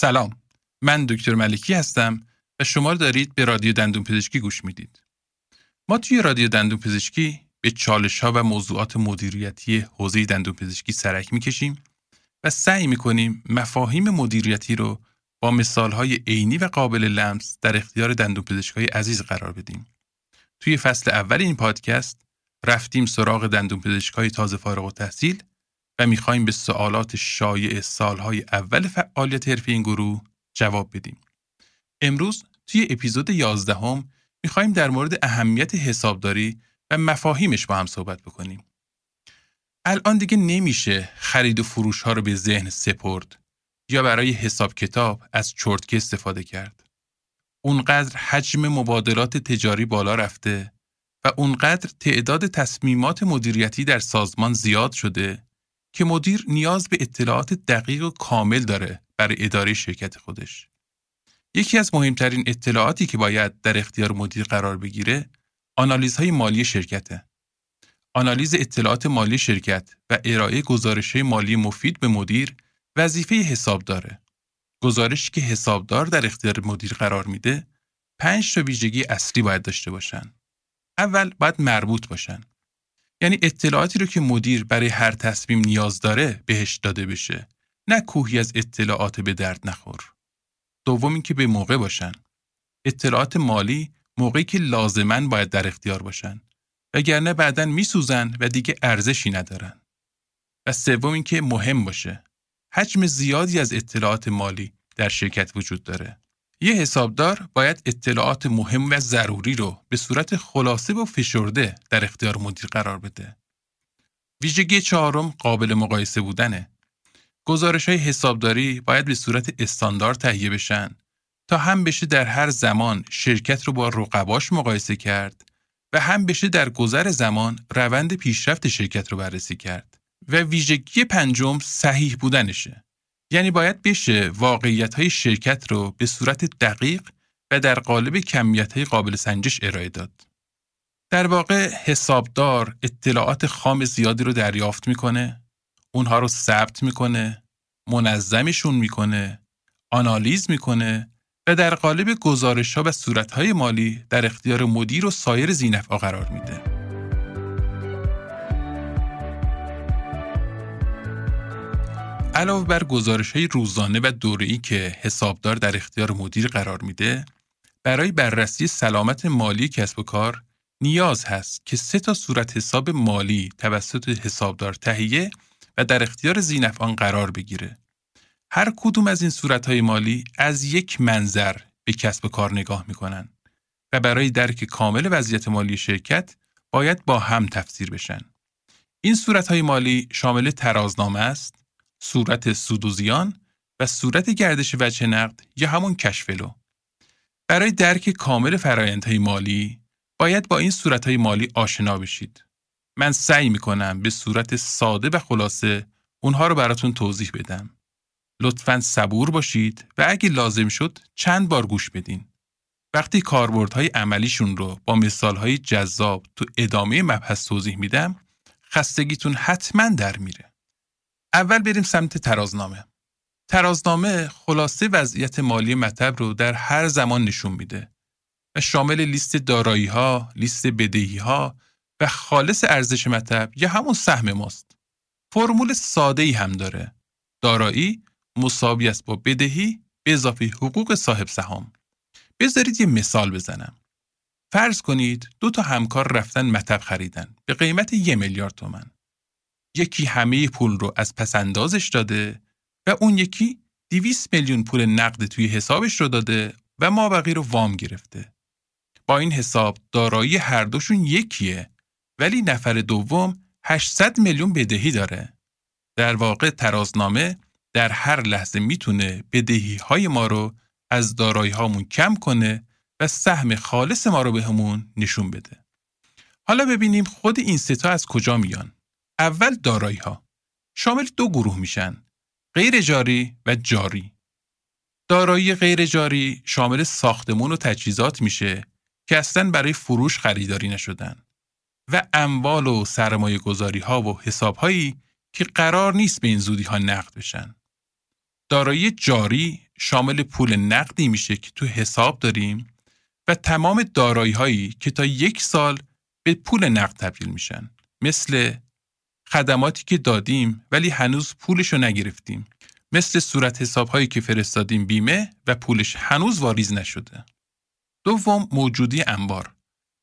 سلام من دکتر ملکی هستم و شما دارید به رادیو دندون پزشکی گوش می‌دید ما توی رادیو دندون پزشکی به چالش ها و موضوعات مدیریتی حوزه دندون پزشکی سرک می‌کشیم و سعی می‌کنیم مفاهیم مدیریتی رو با مثال های عینی و قابل لمس در اختیار دندون پزشکای عزیز قرار بدیم. توی فصل اول این پادکست رفتیم سراغ دندون پزشکای تازه فارغ و تحصیل و می‌خوایم به سوالات شایع سالهای اول فعالیت حرفی این گروه جواب بدیم. امروز توی اپیزود 11 هم می‌خوایم در مورد اهمیت حسابداری و مفاهیمش با هم صحبت بکنیم. الان دیگه نمیشه خرید و فروش ها رو به ذهن سپرد یا برای حساب کتاب از چرتکه استفاده کرد. اونقدر حجم مبادلات تجاری بالا رفته و اونقدر تعداد تصمیمات مدیریتی در سازمان زیاد شده که مدیر نیاز به اطلاعات دقیق و کامل داره برای اداره شرکت خودش. یکی از مهمترین اطلاعاتی که باید در اختیار مدیر قرار بگیره آنالیزهای مالی شرکته. آنالیز اطلاعات مالی شرکت و ارائه گزارش مالی مفید به مدیر وظیفه حساب داره. گزارشی که حسابدار در اختیار مدیر قرار میده، پنج تا ویژگی اصلی باید داشته باشن. اول باید مربوط باشن. یعنی اطلاعاتی رو که مدیر برای هر تصمیم نیاز داره بهش داده بشه. نه کوهی از اطلاعات به درد نخور. دوم اینکه به موقع باشن. اطلاعات مالی موقعی که لازمن باید در اختیار باشن. وگرنه بعدا میسوزن و دیگه ارزشی ندارن. و سوم اینکه مهم باشه. حجم زیادی از اطلاعات مالی در شرکت وجود داره. یه حسابدار باید اطلاعات مهم و ضروری رو به صورت خلاصه و فشرده در اختیار مدیر قرار بده. ویژگی چهارم قابل مقایسه بودنه. گزارش های حسابداری باید به صورت استاندارد تهیه بشن تا هم بشه در هر زمان شرکت رو با رقباش مقایسه کرد و هم بشه در گذر زمان روند پیشرفت شرکت رو بررسی کرد. و ویژگی پنجم صحیح بودنشه. یعنی باید بشه واقعیت های شرکت رو به صورت دقیق و در قالب کمیت های قابل سنجش ارائه داد. در واقع حسابدار اطلاعات خام زیادی رو دریافت می‌کنه، اونها رو ثبت می‌کنه، منظمشون می‌کنه، آنالیز می‌کنه و در قالب گزارش ها و صورت های مالی در اختیار مدیر و سایر زینفعا قرار میده. علاوه بر گزارش های روزانه و دوره‌ای که حسابدار در اختیار مدیر قرار میده، برای بررسی سلامت مالی کسب و کار نیاز هست که سه تا صورت حساب مالی توسط حسابدار تهیه و در اختیار زینفعان قرار بگیره. هر کدوم از این صورتهای مالی از یک منظر به کسب و کار نگاه می‌کنن و برای درک کامل وضعیت مالی شرکت باید با هم تفسیر بشن. این صورتهای مالی شامل ترازنامه است، صورت سود و زیان و صورت گردش وجه نقد یا همون کشفلو. برای درک کامل فرایندهای مالی باید با این صورتهای مالی آشنا بشید. من سعی می‌کنم به صورت ساده و خلاصه اونها رو براتون توضیح بدم. لطفا صبور باشید و اگه لازم شد چند بار گوش بدین. وقتی کاربردهای عملیشون رو با مثالهای جذاب تو ادامه مبحث توضیح میدم خستگیتون حتما در میره. اول بریم سمت ترازنامه. ترازنامه خلاصه وضعیت مالی مطب رو در هر زمان نشون میده و شامل لیست دارایی ها، لیست بدهی ها و خالص ارزش مطب یا همون سهم ماست. فرمول ساده ای هم داره. دارایی مساوی است با بدهی به اضافه حقوق صاحب سهام. بذارید یه مثال بزنم. فرض کنید دو تا همکار رفتن مطب خریدن به قیمت یه میلیارد تومن. یکی همه پول رو از پسندازش داده و اون یکی 200 میلیون پول نقد توی حسابش رو داده و ما بقیه رو وام گرفته. با این حساب دارایی هر دوشون یکیه ولی نفر دوم 800 میلیون بدهی داره. در واقع ترازنامه در هر لحظه می‌تونه بدهی های ما رو از دارایی هامون کم کنه و سهم خالص ما رو بهمون نشون بده. حالا ببینیم خود این ستا از کجا میان. اول دارایی ها شامل دو گروه میشن غیر جاری و جاری دارایی غیر جاری شامل ساختمون و تجهیزات میشه که اصلا برای فروش خریداری نشدن و اموال و سرمایه گذاری ها و حساب هایی که قرار نیست به این زودی ها نقد بشن. دارایی جاری شامل پول نقدی میشه که تو حساب داریم و تمام دارایی هایی که تا یک سال به پول نقد تبدیل میشن مثل خدماتی که دادیم ولی هنوز پولش رو نگرفتیم. مثل صورت حساب هایی که فرستادیم بیمه و پولش هنوز واریز نشده. دوم موجودی انبار.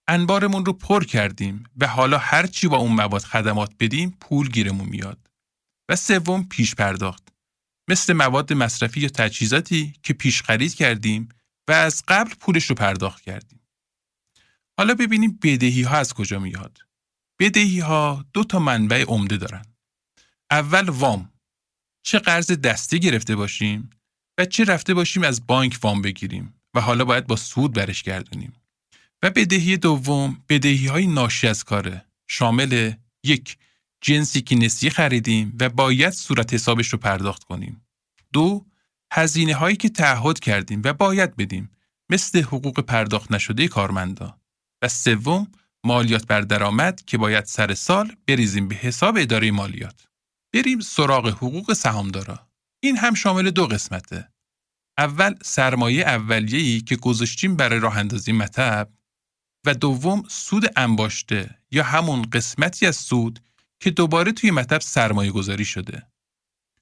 انبارمون رو پر کردیم و حالا هرچی با اون مواد خدمات بدیم پول گیرمون میاد. و سوم پیش پرداخت. مثل مواد مصرفی یا تجهیزاتی که پیش خرید کردیم و از قبل پولش رو پرداخت کردیم. حالا ببینیم بدهی ها از کجا میاد. بدهی ها دو تا منبع عمده دارن. اول وام. چه قرض دستی گرفته باشیم و چه رفته باشیم از بانک وام بگیریم و حالا باید با سود برش گردونیم و بدهی دوم بدهی های ناشی از کاره. شامل یک جنسی که نسیه خریدیم و باید صورت حسابش رو پرداخت کنیم. دو هزینه هایی که تعهد کردیم و باید بدیم. مثل حقوق پرداخت نشده کارمندا. و سوم مالیات بر درآمد که باید سر سال بریزیم به حساب اداره مالیات بریم سراغ حقوق سهامدارا این هم شامل دو قسمته اول سرمایه اولیه‌ای که گذاشتیم برای راه اندازی مطب و دوم سود انباشته یا همون قسمتی از سود که دوباره توی مطب سرمایه گذاری شده.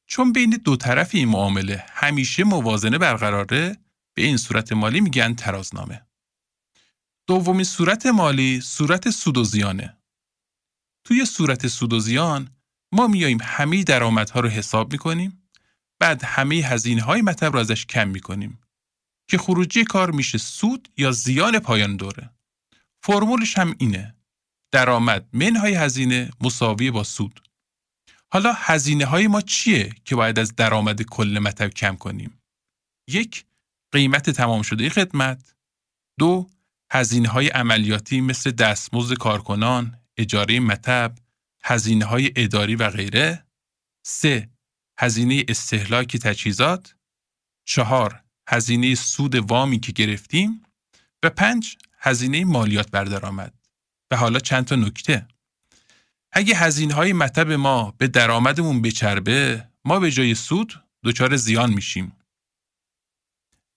چون بین دو طرف این معامله همیشه موازنه برقراره به این صورت مالی میگن ترازنامه. دومین صورت مالی صورت سود و زیانه. توی صورت سود و زیان ما میاییم همه درآمدها رو حساب می‌کنیم بعد همه هزینه های مطب رو ازش کم می‌کنیم که خروجی کار میشه سود یا زیان پایان دوره. فرمولش هم اینه. درآمد منهای هزینه مساوی با سود. حالا هزینه های ما چیه که باید از درآمد کل مطب کم کنیم؟ یک، قیمت تمام شده خدمت. دو، هزینه های عملیاتی مثل دستمزد کارکنان، اجاره مطب، هزینه های اداری و غیره. سه، هزینه استهلاک تجهیزات. چهار، هزینه سود وامی که گرفتیم. و پنج، هزینه مالیات بر درآمد. و حالا چند تا نکته. اگه هزینه های مطب ما به درآمدمون بچربه ما به جای سود دچار زیان میشیم.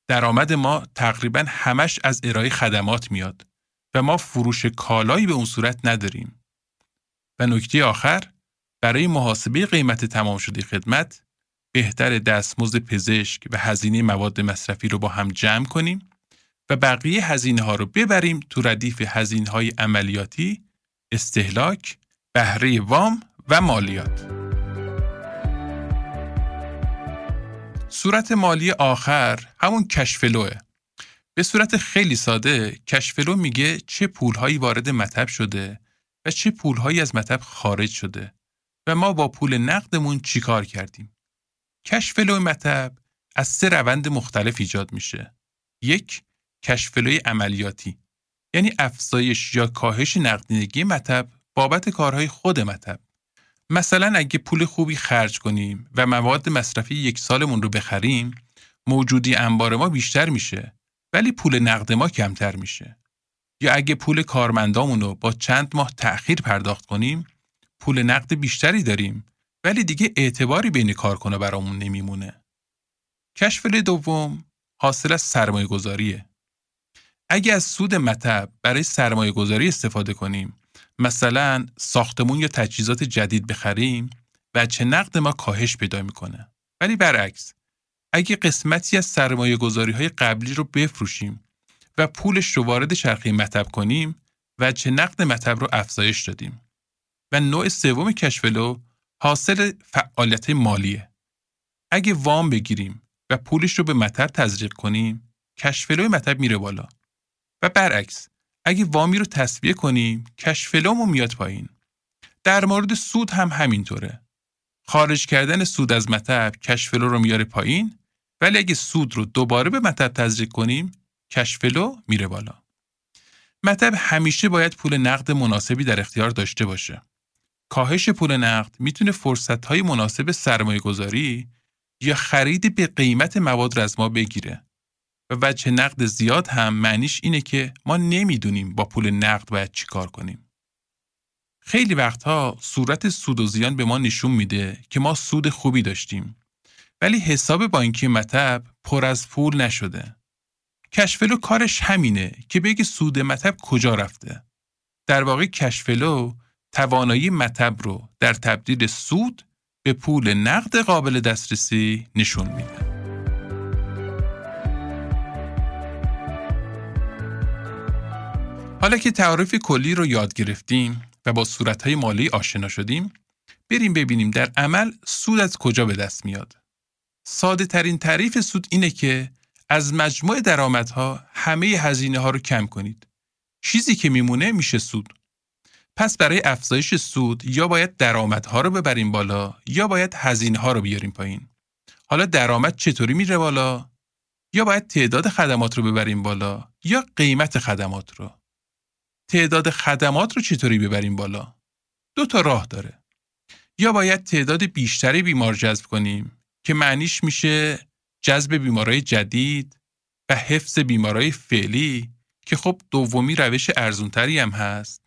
درآمد ما تقریبا همش از ارائه خدمات میاد و ما فروش کالایی به اون صورت نداریم. و نکته آخر برای محاسبه قیمت تمام شده خدمت بهتر دستمزد پزشک و هزینه مواد مصرفی رو با هم جمع کنیم و بقیه هزینه ها رو ببریم تو ردیف هزینه های عملیاتی، استهلاک، بهره وام و مالیات. صورت مالی آخر همون کشفلوه. به صورت خیلی ساده کشفلو میگه چه پولهایی وارد مطب شده و چه پولهایی از مطب خارج شده و ما با پول نقدمون چیکار کردیم. کشفلو مطب از سه روند مختلف ایجاد میشه. یک کشفلوی عملیاتی یعنی افزایش یا کاهش نقدینگی مطب بابت کارهای خود مطب مثلا اگه پول خوبی خرج کنیم و مواد مصرفی یک سالمون رو بخریم موجودی انبار ما بیشتر میشه ولی پول نقد ما کمتر میشه. یا اگه پول کارمندامون رو با چند ماه تأخیر پرداخت کنیم پول نقد بیشتری داریم ولی دیگه اعتباری بین کارکنه برامون نمیمونه. کشفل دوم حاصل از سرمایه گذاریه اگه از سود مطب برای سرمایه گذاری استفاده کنیم مثلا ساختمون یا تجهیزات جدید بخریم چه نقد ما کاهش پیدا می‌کنه. ولی برعکس اگه قسمتی از سرمایه گذاری های قبلی رو بفروشیم و پولش رو وارد چرخه مطب کنیم چه نقد مطب رو افزایش دادیم. و نوع سوم کشفلو حاصل فعالیت مالیه. اگه وام بگیریم و پولش رو به مطب تزریق کنیم کشفلو مطب میره بالا. و برعکس اگه وامی رو تصویه کنیم کشفلومو میاد پایین. در مورد سود هم همینطوره. خارج کردن سود از مطب کشفلو رو میاره پایین ولی اگه سود رو دوباره به مطب تزریق کنیم کشفلو میره بالا. مطب همیشه باید پول نقد مناسبی در اختیار داشته باشه. کاهش پول نقد می‌تونه فرصت مناسب سرمایه گذاری یا خرید به قیمت مواد رو ما بگیره. و وجه نقد زیاد هم معنیش اینه که ما نمی‌دونیم با پول نقد باید چی کار کنیم. خیلی وقتها صورت سود و زیان به ما نشون میده که ما سود خوبی داشتیم. ولی حساب بانکی مطب پر از پول نشده. کشفلو کارش همینه که بگه سود مطب کجا رفته. در واقع کشفلو توانایی مطب رو در تبدیل سود به پول نقد قابل دسترسی نشون میده. حالا که تعریف کلی رو یاد گرفتیم و با صورتهای مالی آشنا شدیم، بریم ببینیم در عمل سود از کجا به دست میاد. ساده ترین تعریف سود اینه که از مجموع درآمدها همه هزینه ها رو کم کنید. چیزی که میمونه میشه سود. پس برای افزایش سود یا باید درآمدها رو ببریم بالا یا باید هزینه ها رو بیاریم پایین. حالا درآمد چطوری میره بالا؟ یا باید تعداد خدمات رو ببریم بالا یا قیمت خدمات رو. تعداد خدمات رو چطوری ببریم بالا؟ دو تا راه داره. یا باید تعداد بیشتری بیمار جذب کنیم که معنیش میشه جذب بیمارای جدید و حفظ بیمارای فعلی که خب دومی روش ارزونتری هم هست.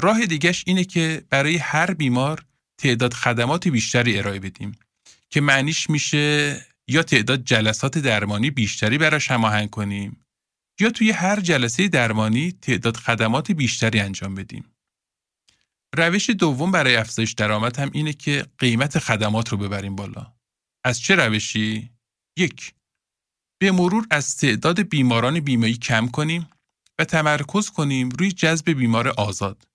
راه دیگهش اینه که برای هر بیمار تعداد خدمات بیشتری ارائه بدیم که معنیش میشه یا تعداد جلسات درمانی بیشتری براش هماهنگ کنیم یا توی هر جلسه درمانی تعداد خدمات بیشتری انجام بدیم. روش دوم برای افزایش درآمد هم اینه که قیمت خدمات رو ببریم بالا. از چه روشی؟ یک به مرور از تعداد بیماران بیمایی کم کنیم و تمرکز کنیم روی جذب بیمار آزاد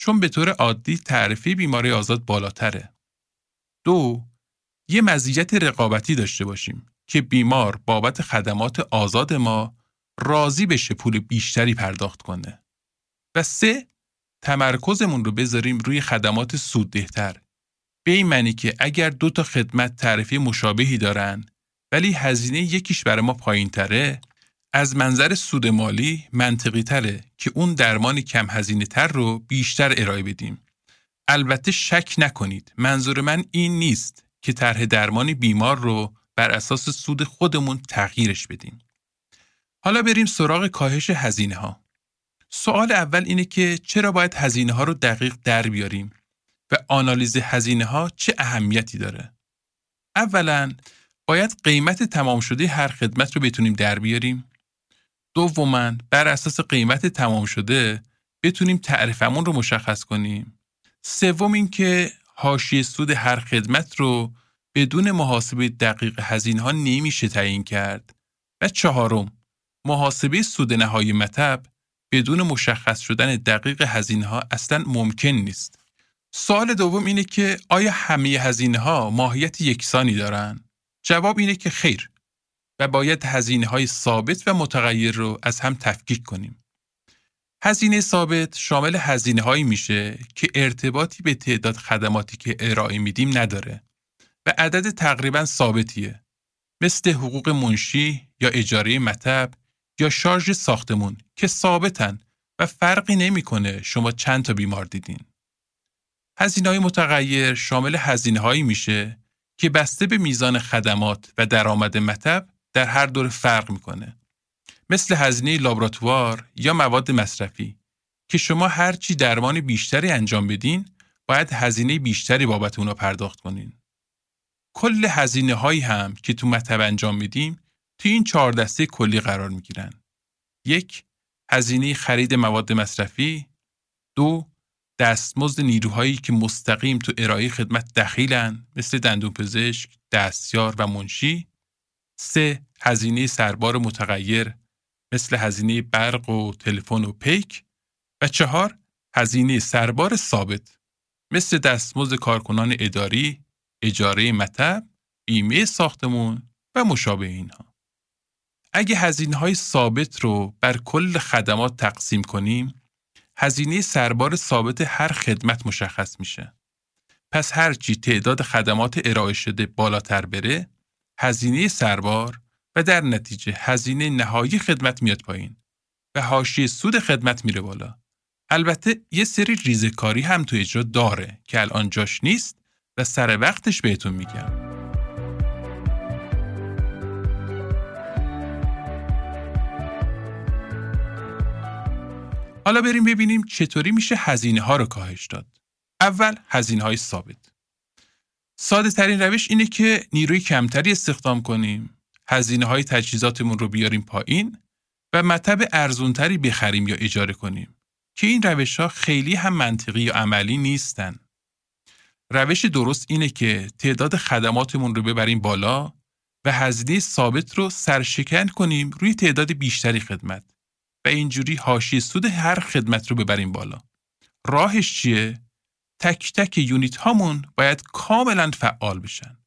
چون به طور عادی تعرفه بیماری آزاد بالاتره. دو یه مزیت رقابتی داشته باشیم که بیمار بابت خدمات آزاد ما راضی بشه پول بیشتری پرداخت کنه. و سه تمرکزمون رو بذاریم روی خدمات سوددهتر به این معنی که اگر دو تا خدمت تعرفه مشابهی دارن ولی هزینه یکیش برای ما پایین تره از منظر سود مالی منطقی تره که اون درمان کم هزینه تر رو بیشتر ارائه بدیم. البته شک نکنید منظور من این نیست که طرح درمان بیمار رو بر اساس سود خودمون تغییرش بدیم. حالا بریم سراغ کاهش هزینه ها. سوال اول اینه که چرا باید هزینه ها رو دقیق در بیاریم و آنالیز هزینه ها چه اهمیتی داره؟ اولا باید قیمت تمام شده هر خدمت رو بتونیم در بیاریم. دوما بر اساس قیمت تمام شده بتونیم تعریفمون رو مشخص کنیم. سوم اینکه حاشیه سود هر خدمت رو بدون محاسبه دقیق هزینه ها نمیشه تعیین کرد. و چهارم محاسبه سود نهایی مطب بدون مشخص شدن دقیق هزینه ها اصلا ممکن نیست. سوال دوم اینه که آیا همه هزینه ها ماهیت یکسانی دارن؟ جواب اینه که خیر و باید هزینه های ثابت و متغیر رو از هم تفکیک کنیم. هزینه ثابت شامل هزینه هایی میشه که ارتباطی به تعداد خدماتی که ارائه میدیم نداره و عدد تقریبا ثابتیه مثل حقوق منشی یا اجاره مطب یا شارژ ساختمون که ثابتن و فرقی نمی‌کنه شما چند تا بیمار دیدین. هزینه های متغیر شامل هزینه هایی میشه که بسته به میزان خدمات و درآمد مطب در هر دور فرق می‌کنه. مثل هزینه لابراتوار یا مواد مصرفی که شما هرچی درمان بیشتری انجام بدین باید هزینه بیشتری بابت اونا پرداخت کنین. کل هزینه هایی هم که تو مطب انجام میدیم توی این چهار دسته کلی قرار می گیرن. یک، هزینه خرید مواد مصرفی. دو، دستمزد نیروهایی که مستقیم تو ارائه خدمت دخیلن مثل دندون پزشک، دستیار و منشی. سه، هزینه سربار متغیر مثل هزینه برق و تلفن و پیک. و چهار، هزینه سربار ثابت مثل دستمزد کارکنان اداری، اجاره مطب، بیمه ساختمون و مشابه اینها. اگه هزینه های ثابت رو بر کل خدمات تقسیم کنیم، هزینه سربار ثابت هر خدمت مشخص میشه. پس هرچی تعداد خدمات ارائه شده بالاتر بره، هزینه سربار و در نتیجه هزینه نهایی خدمت میاد پایین و حاشیه سود خدمت میره بالا. البته یه سری ریزکاری هم تو اجرا داره که الان جاش نیست و سر وقتش بهتون میگم. حالا بریم ببینیم چطوری میشه هزینه ها رو کاهش داد. اول هزینه های ثابت. ساده ترین روش اینه که نیروی کمتری استخدام کنیم، هزینه های تجهیزاتمون رو بیاریم پایین و مطب ارزونتری بخریم یا اجاره کنیم که این روش ها خیلی هم منطقی یا عملی نیستن. روش درست اینه که تعداد خدماتمون رو ببریم بالا و هزینه ثابت رو سرشکن کنیم روی تعداد بیشتری خدمت و اینجوری حاشیه سود هر خدمت رو ببریم بالا. راهش چیه؟ تک تک یونیت هامون باید کاملا فعال بشن.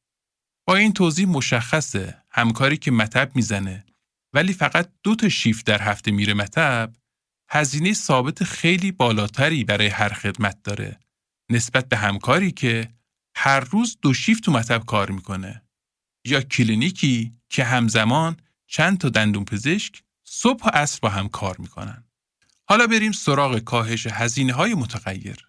با این توضیح مشخصه همکاری که مطب می‌زنه ولی فقط دو تا شیفت در هفته میره مطب هزینه ثابت خیلی بالاتری برای هر خدمت داره نسبت به همکاری که هر روز دو شیفت تو مطب کار می‌کنه یا کلینیکی که همزمان چند تا دندون پزشک صبح و عصر با هم کار می‌کنن. حالا بریم سراغ کاهش هزینه های متغیر.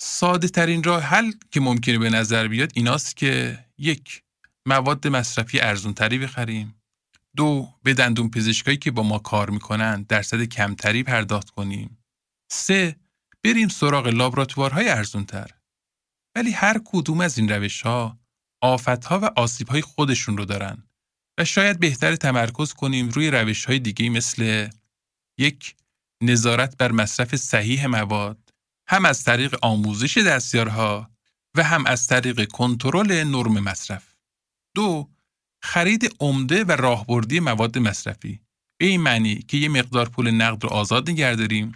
ساده ترین راه حل که ممکنه به نظر بیاد ایناست که یک مواد مصرفی ارزون تری بخریم دو به دندون پزشکایی که با ما کار می‌کنن درصد کمتری پرداخت کنیم سه بریم سراغ لابراتوارهای ارزونتر ولی هر کدوم از این روش ها آفت ها و آسیب های خودشون رو دارن و شاید بهتر تمرکز کنیم روی روش های دیگه مثل یک نظارت بر مصرف صحیح مواد هم از طریق آموزش دستیارها و هم از طریق کنترل نرم مصرف. دو، خرید عمده و راهبردی مواد مصرفی به این معنی که یه مقدار پول نقد رو آزاد نگه داریم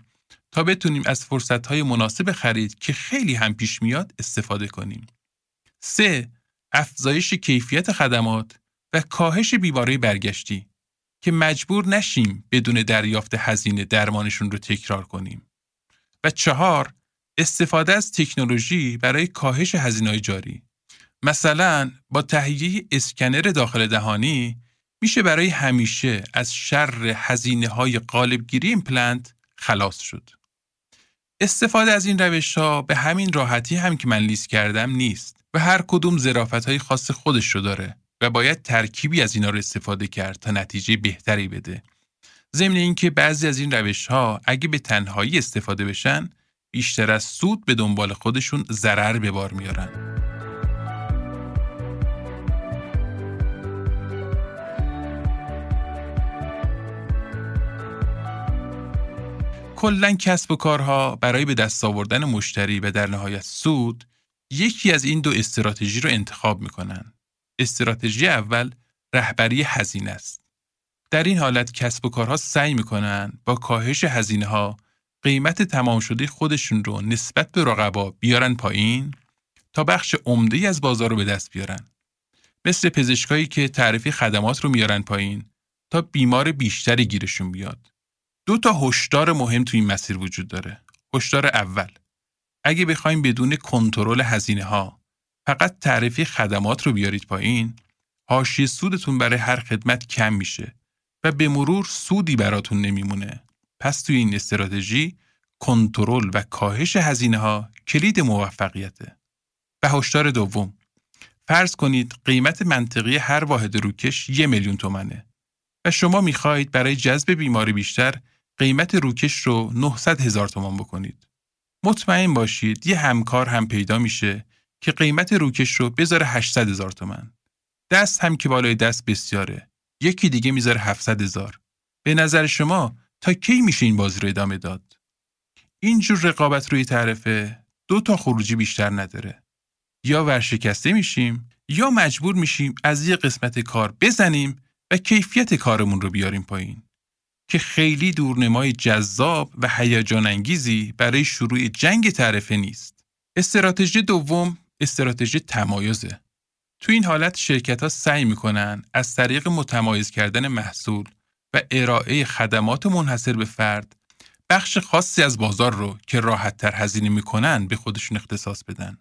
تا بتونیم از فرصتهای مناسب خرید که خیلی هم پیش میاد استفاده کنیم. سه، افزایش کیفیت خدمات و کاهش بیماری برگشتی که مجبور نشیم بدون دریافت هزینه درمانشون رو تکرار کنیم. و چهار، استفاده از تکنولوژی برای کاهش هزینه‌های جاری مثلا با تهیه اسکنر داخل دهانی میشه برای همیشه از شر هزینه های قالبگیری ایمپلنت خلاص شد. استفاده از این روش ها به همین راحتی هم که من لیست کردم نیست و هر کدوم ظرافت های خاص خودش رو داره و باید ترکیبی از اینا رو استفاده کرد تا نتیجه بهتری بده. ضمن اینکه بعضی از این روش ها اگه به تنهایی استفاده بشن بیشتر از سود به دنبال خودشون ضرر به بار میارن. کلا کسب و کارها برای به دست آوردن مشتری و در نهایت سود یکی از این دو استراتژی رو انتخاب می‌کنن. استراتژی اول رهبری هزینه است. در این حالت کسب و کارها سعی می‌کنن با کاهش هزینه ها قیمت تمام شده خودشون رو نسبت به رقبا بیارن پایین تا بخش عمده از بازار رو به دست بیارن. مثل پزشکایی که تعریفی خدمات رو میارن پایین تا بیمار بیشتری گیرشون بیاد. دو تا هشدار مهم تو این مسیر وجود داره. هشدار اول اگه بخوایم بدون کنترل هزینه ها فقط تعریفی خدمات رو بیارید پایین، حاشیه سودتون برای هر خدمت کم میشه و به مرور سودی براتون نمیمونه. پس توی این استراتژی کنترل و کاهش هزینه ها کلید موفقیته. به هشدار دوم فرض کنید قیمت منطقی هر واحد روکش یه میلیون تومنه و شما می‌خواهید برای جذب بیماری بیشتر قیمت روکش رو 900 هزار تومان بکنید. مطمئن باشید یه همکار هم پیدا میشه که قیمت روکش رو بذاره 800 هزار تومن. دست هم که بالای دست بسیاره. یکی دیگه می‌ذاره 700 هزار. به نظر شما تا کی میشه این بازی رو ادامه داد؟ اینجور رقابت روی تعرفه دو تا خروجی بیشتر نداره. یا ورشکسته میشیم یا مجبور میشیم از یه قسمت کار بزنیم و کیفیت کارمون رو بیاریم پایین. که خیلی دورنمای جذاب و هیجان انگیزی برای شروع جنگ تعرفه نیست. استراتژی دوم استراتژی تمایزه. تو این حالت شرکت ها سعی می‌کنن از طریق متمایز کردن محصول و ارائه خدمات منحصر به فرد بخش خاصی از بازار رو که راحت تر هزینه می‌کنن به خودشون اختصاص بدن.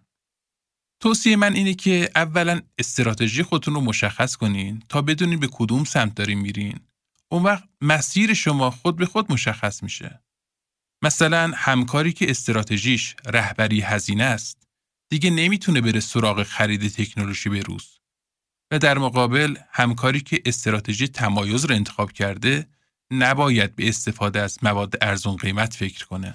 توصیه من اینه که اولا استراتژی خودتون رو مشخص کنین تا بدونین به کدوم سمت دارین میرین اون وقت مسیر شما خود به خود مشخص میشه. مثلا همکاری که استراتژیش رهبری هزینه است دیگه نمی‌تونه بره سراغ خرید تکنولوژی به روز و در مقابل همکاری که استراتژی تمایز رو انتخاب کرده نباید به استفاده از مواد ارزون قیمت فکر کنه.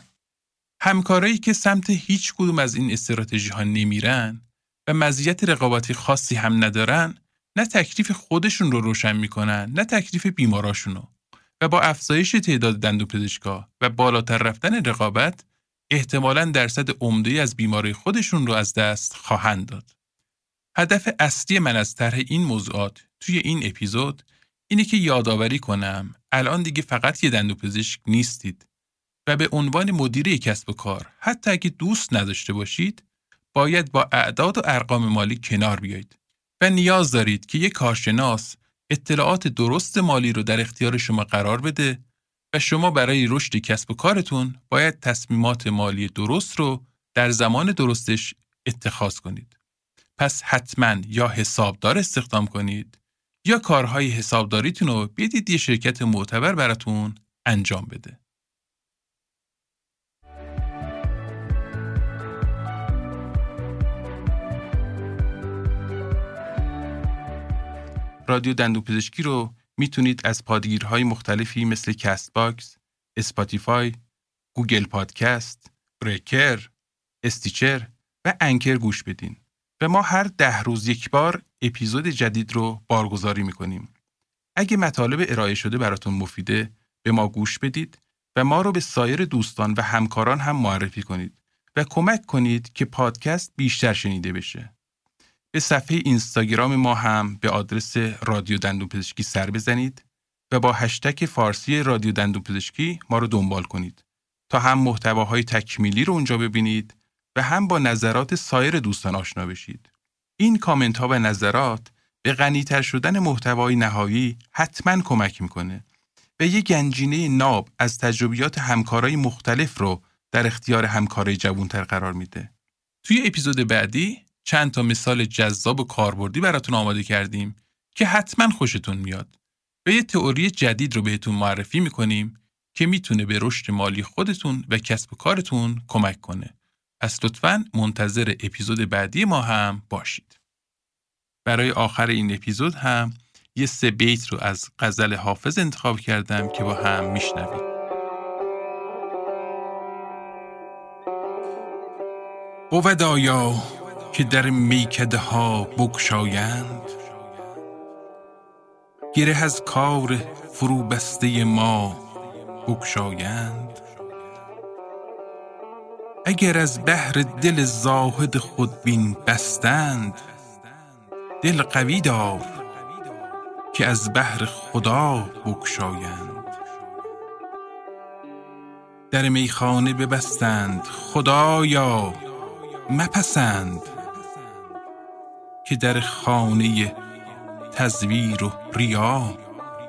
همکارایی که سمت هیچ کدوم از این استراتژی ها نمیرن و مزیت رقابتی خاصی هم ندارن نه تکلیف خودشون رو روشن می‌کنن نه تکلیف بیماراشونو و با افزایش تعداد دندون پزشکا و بالاتر رفتن رقابت احتمالا درصد عمده از بیماری خودشون رو از دست خواهند داد. هدف اصلی من از طرح این موضوعات توی این اپیزود اینه که یادآوری کنم الان دیگه فقط یه دندوپزشک نیستید و به عنوان مدیر کسب و کار حتی اگه دوست نداشته باشید باید با اعداد و ارقام مالی کنار بیایید و نیاز دارید که یک کارشناس اطلاعات درست مالی رو در اختیار شما قرار بده شما برای رشد کسب و کارتون باید تصمیمات مالی درست رو در زمان درستش اتخاذ کنید. پس حتما یا حسابدار استخدام کنید یا کارهای حسابداریتون رو بدید یه شرکت معتبر براتون انجام بده. رادیو دندون پزشکی رو می‌تونید از پادگیرهای مختلفی مثل Castbox، Spotify، Google Podcast، Breaker، Stitcher و Anchor گوش بدین. و ما هر ده روز یک بار اپیزود جدید رو بارگذاری می‌کنیم. اگه مطالب ارائه شده براتون مفیده به ما گوش بدید و ما رو به سایر دوستان و همکاران هم معرفی کنید و کمک کنید که پادکست بیشتر شنیده بشه. به صفحه اینستاگرام ما هم به آدرس رادیو دندون پزشکی سر بزنید و با هشتک فارسی رادیو دندون پزشکی ما رو دنبال کنید تا هم محتواهای تکمیلی رو اونجا ببینید و هم با نظرات سایر دوستان آشنا بشید. این کامنت ها و نظرات به غنیتر شدن محتوای نهایی حتما کمک می‌کنه و یک گنجینه ناب از تجربیات همکارای مختلف رو در اختیار همکارای جوانتر قرار میده. توی اپیزود بعدی چند تا مثال جذاب و کاربردی براتون آماده کردیم که حتما خوشتون میاد و یه تئوری جدید رو بهتون معرفی می‌کنیم که می‌تونه به رشد مالی خودتون و کسب و کارتون کمک کنه. پس لطفا منتظر اپیزود بعدی ما هم باشید. برای آخر این اپیزود هم یه سه بیت رو از غزل حافظ انتخاب کردم که با هم میشنویم. بود آیا که در میکده ها بکشایند گره از کار فرو بسته ما بکشایند اگر از بهر دل زاهد خودبین بستند دل قوی دار که از بهر خدا بکشایند در میخانه ببستند خدایا مپسند. که در خانه تزویر و ریا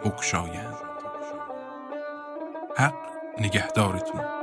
بکشایند حق نگهدارتون.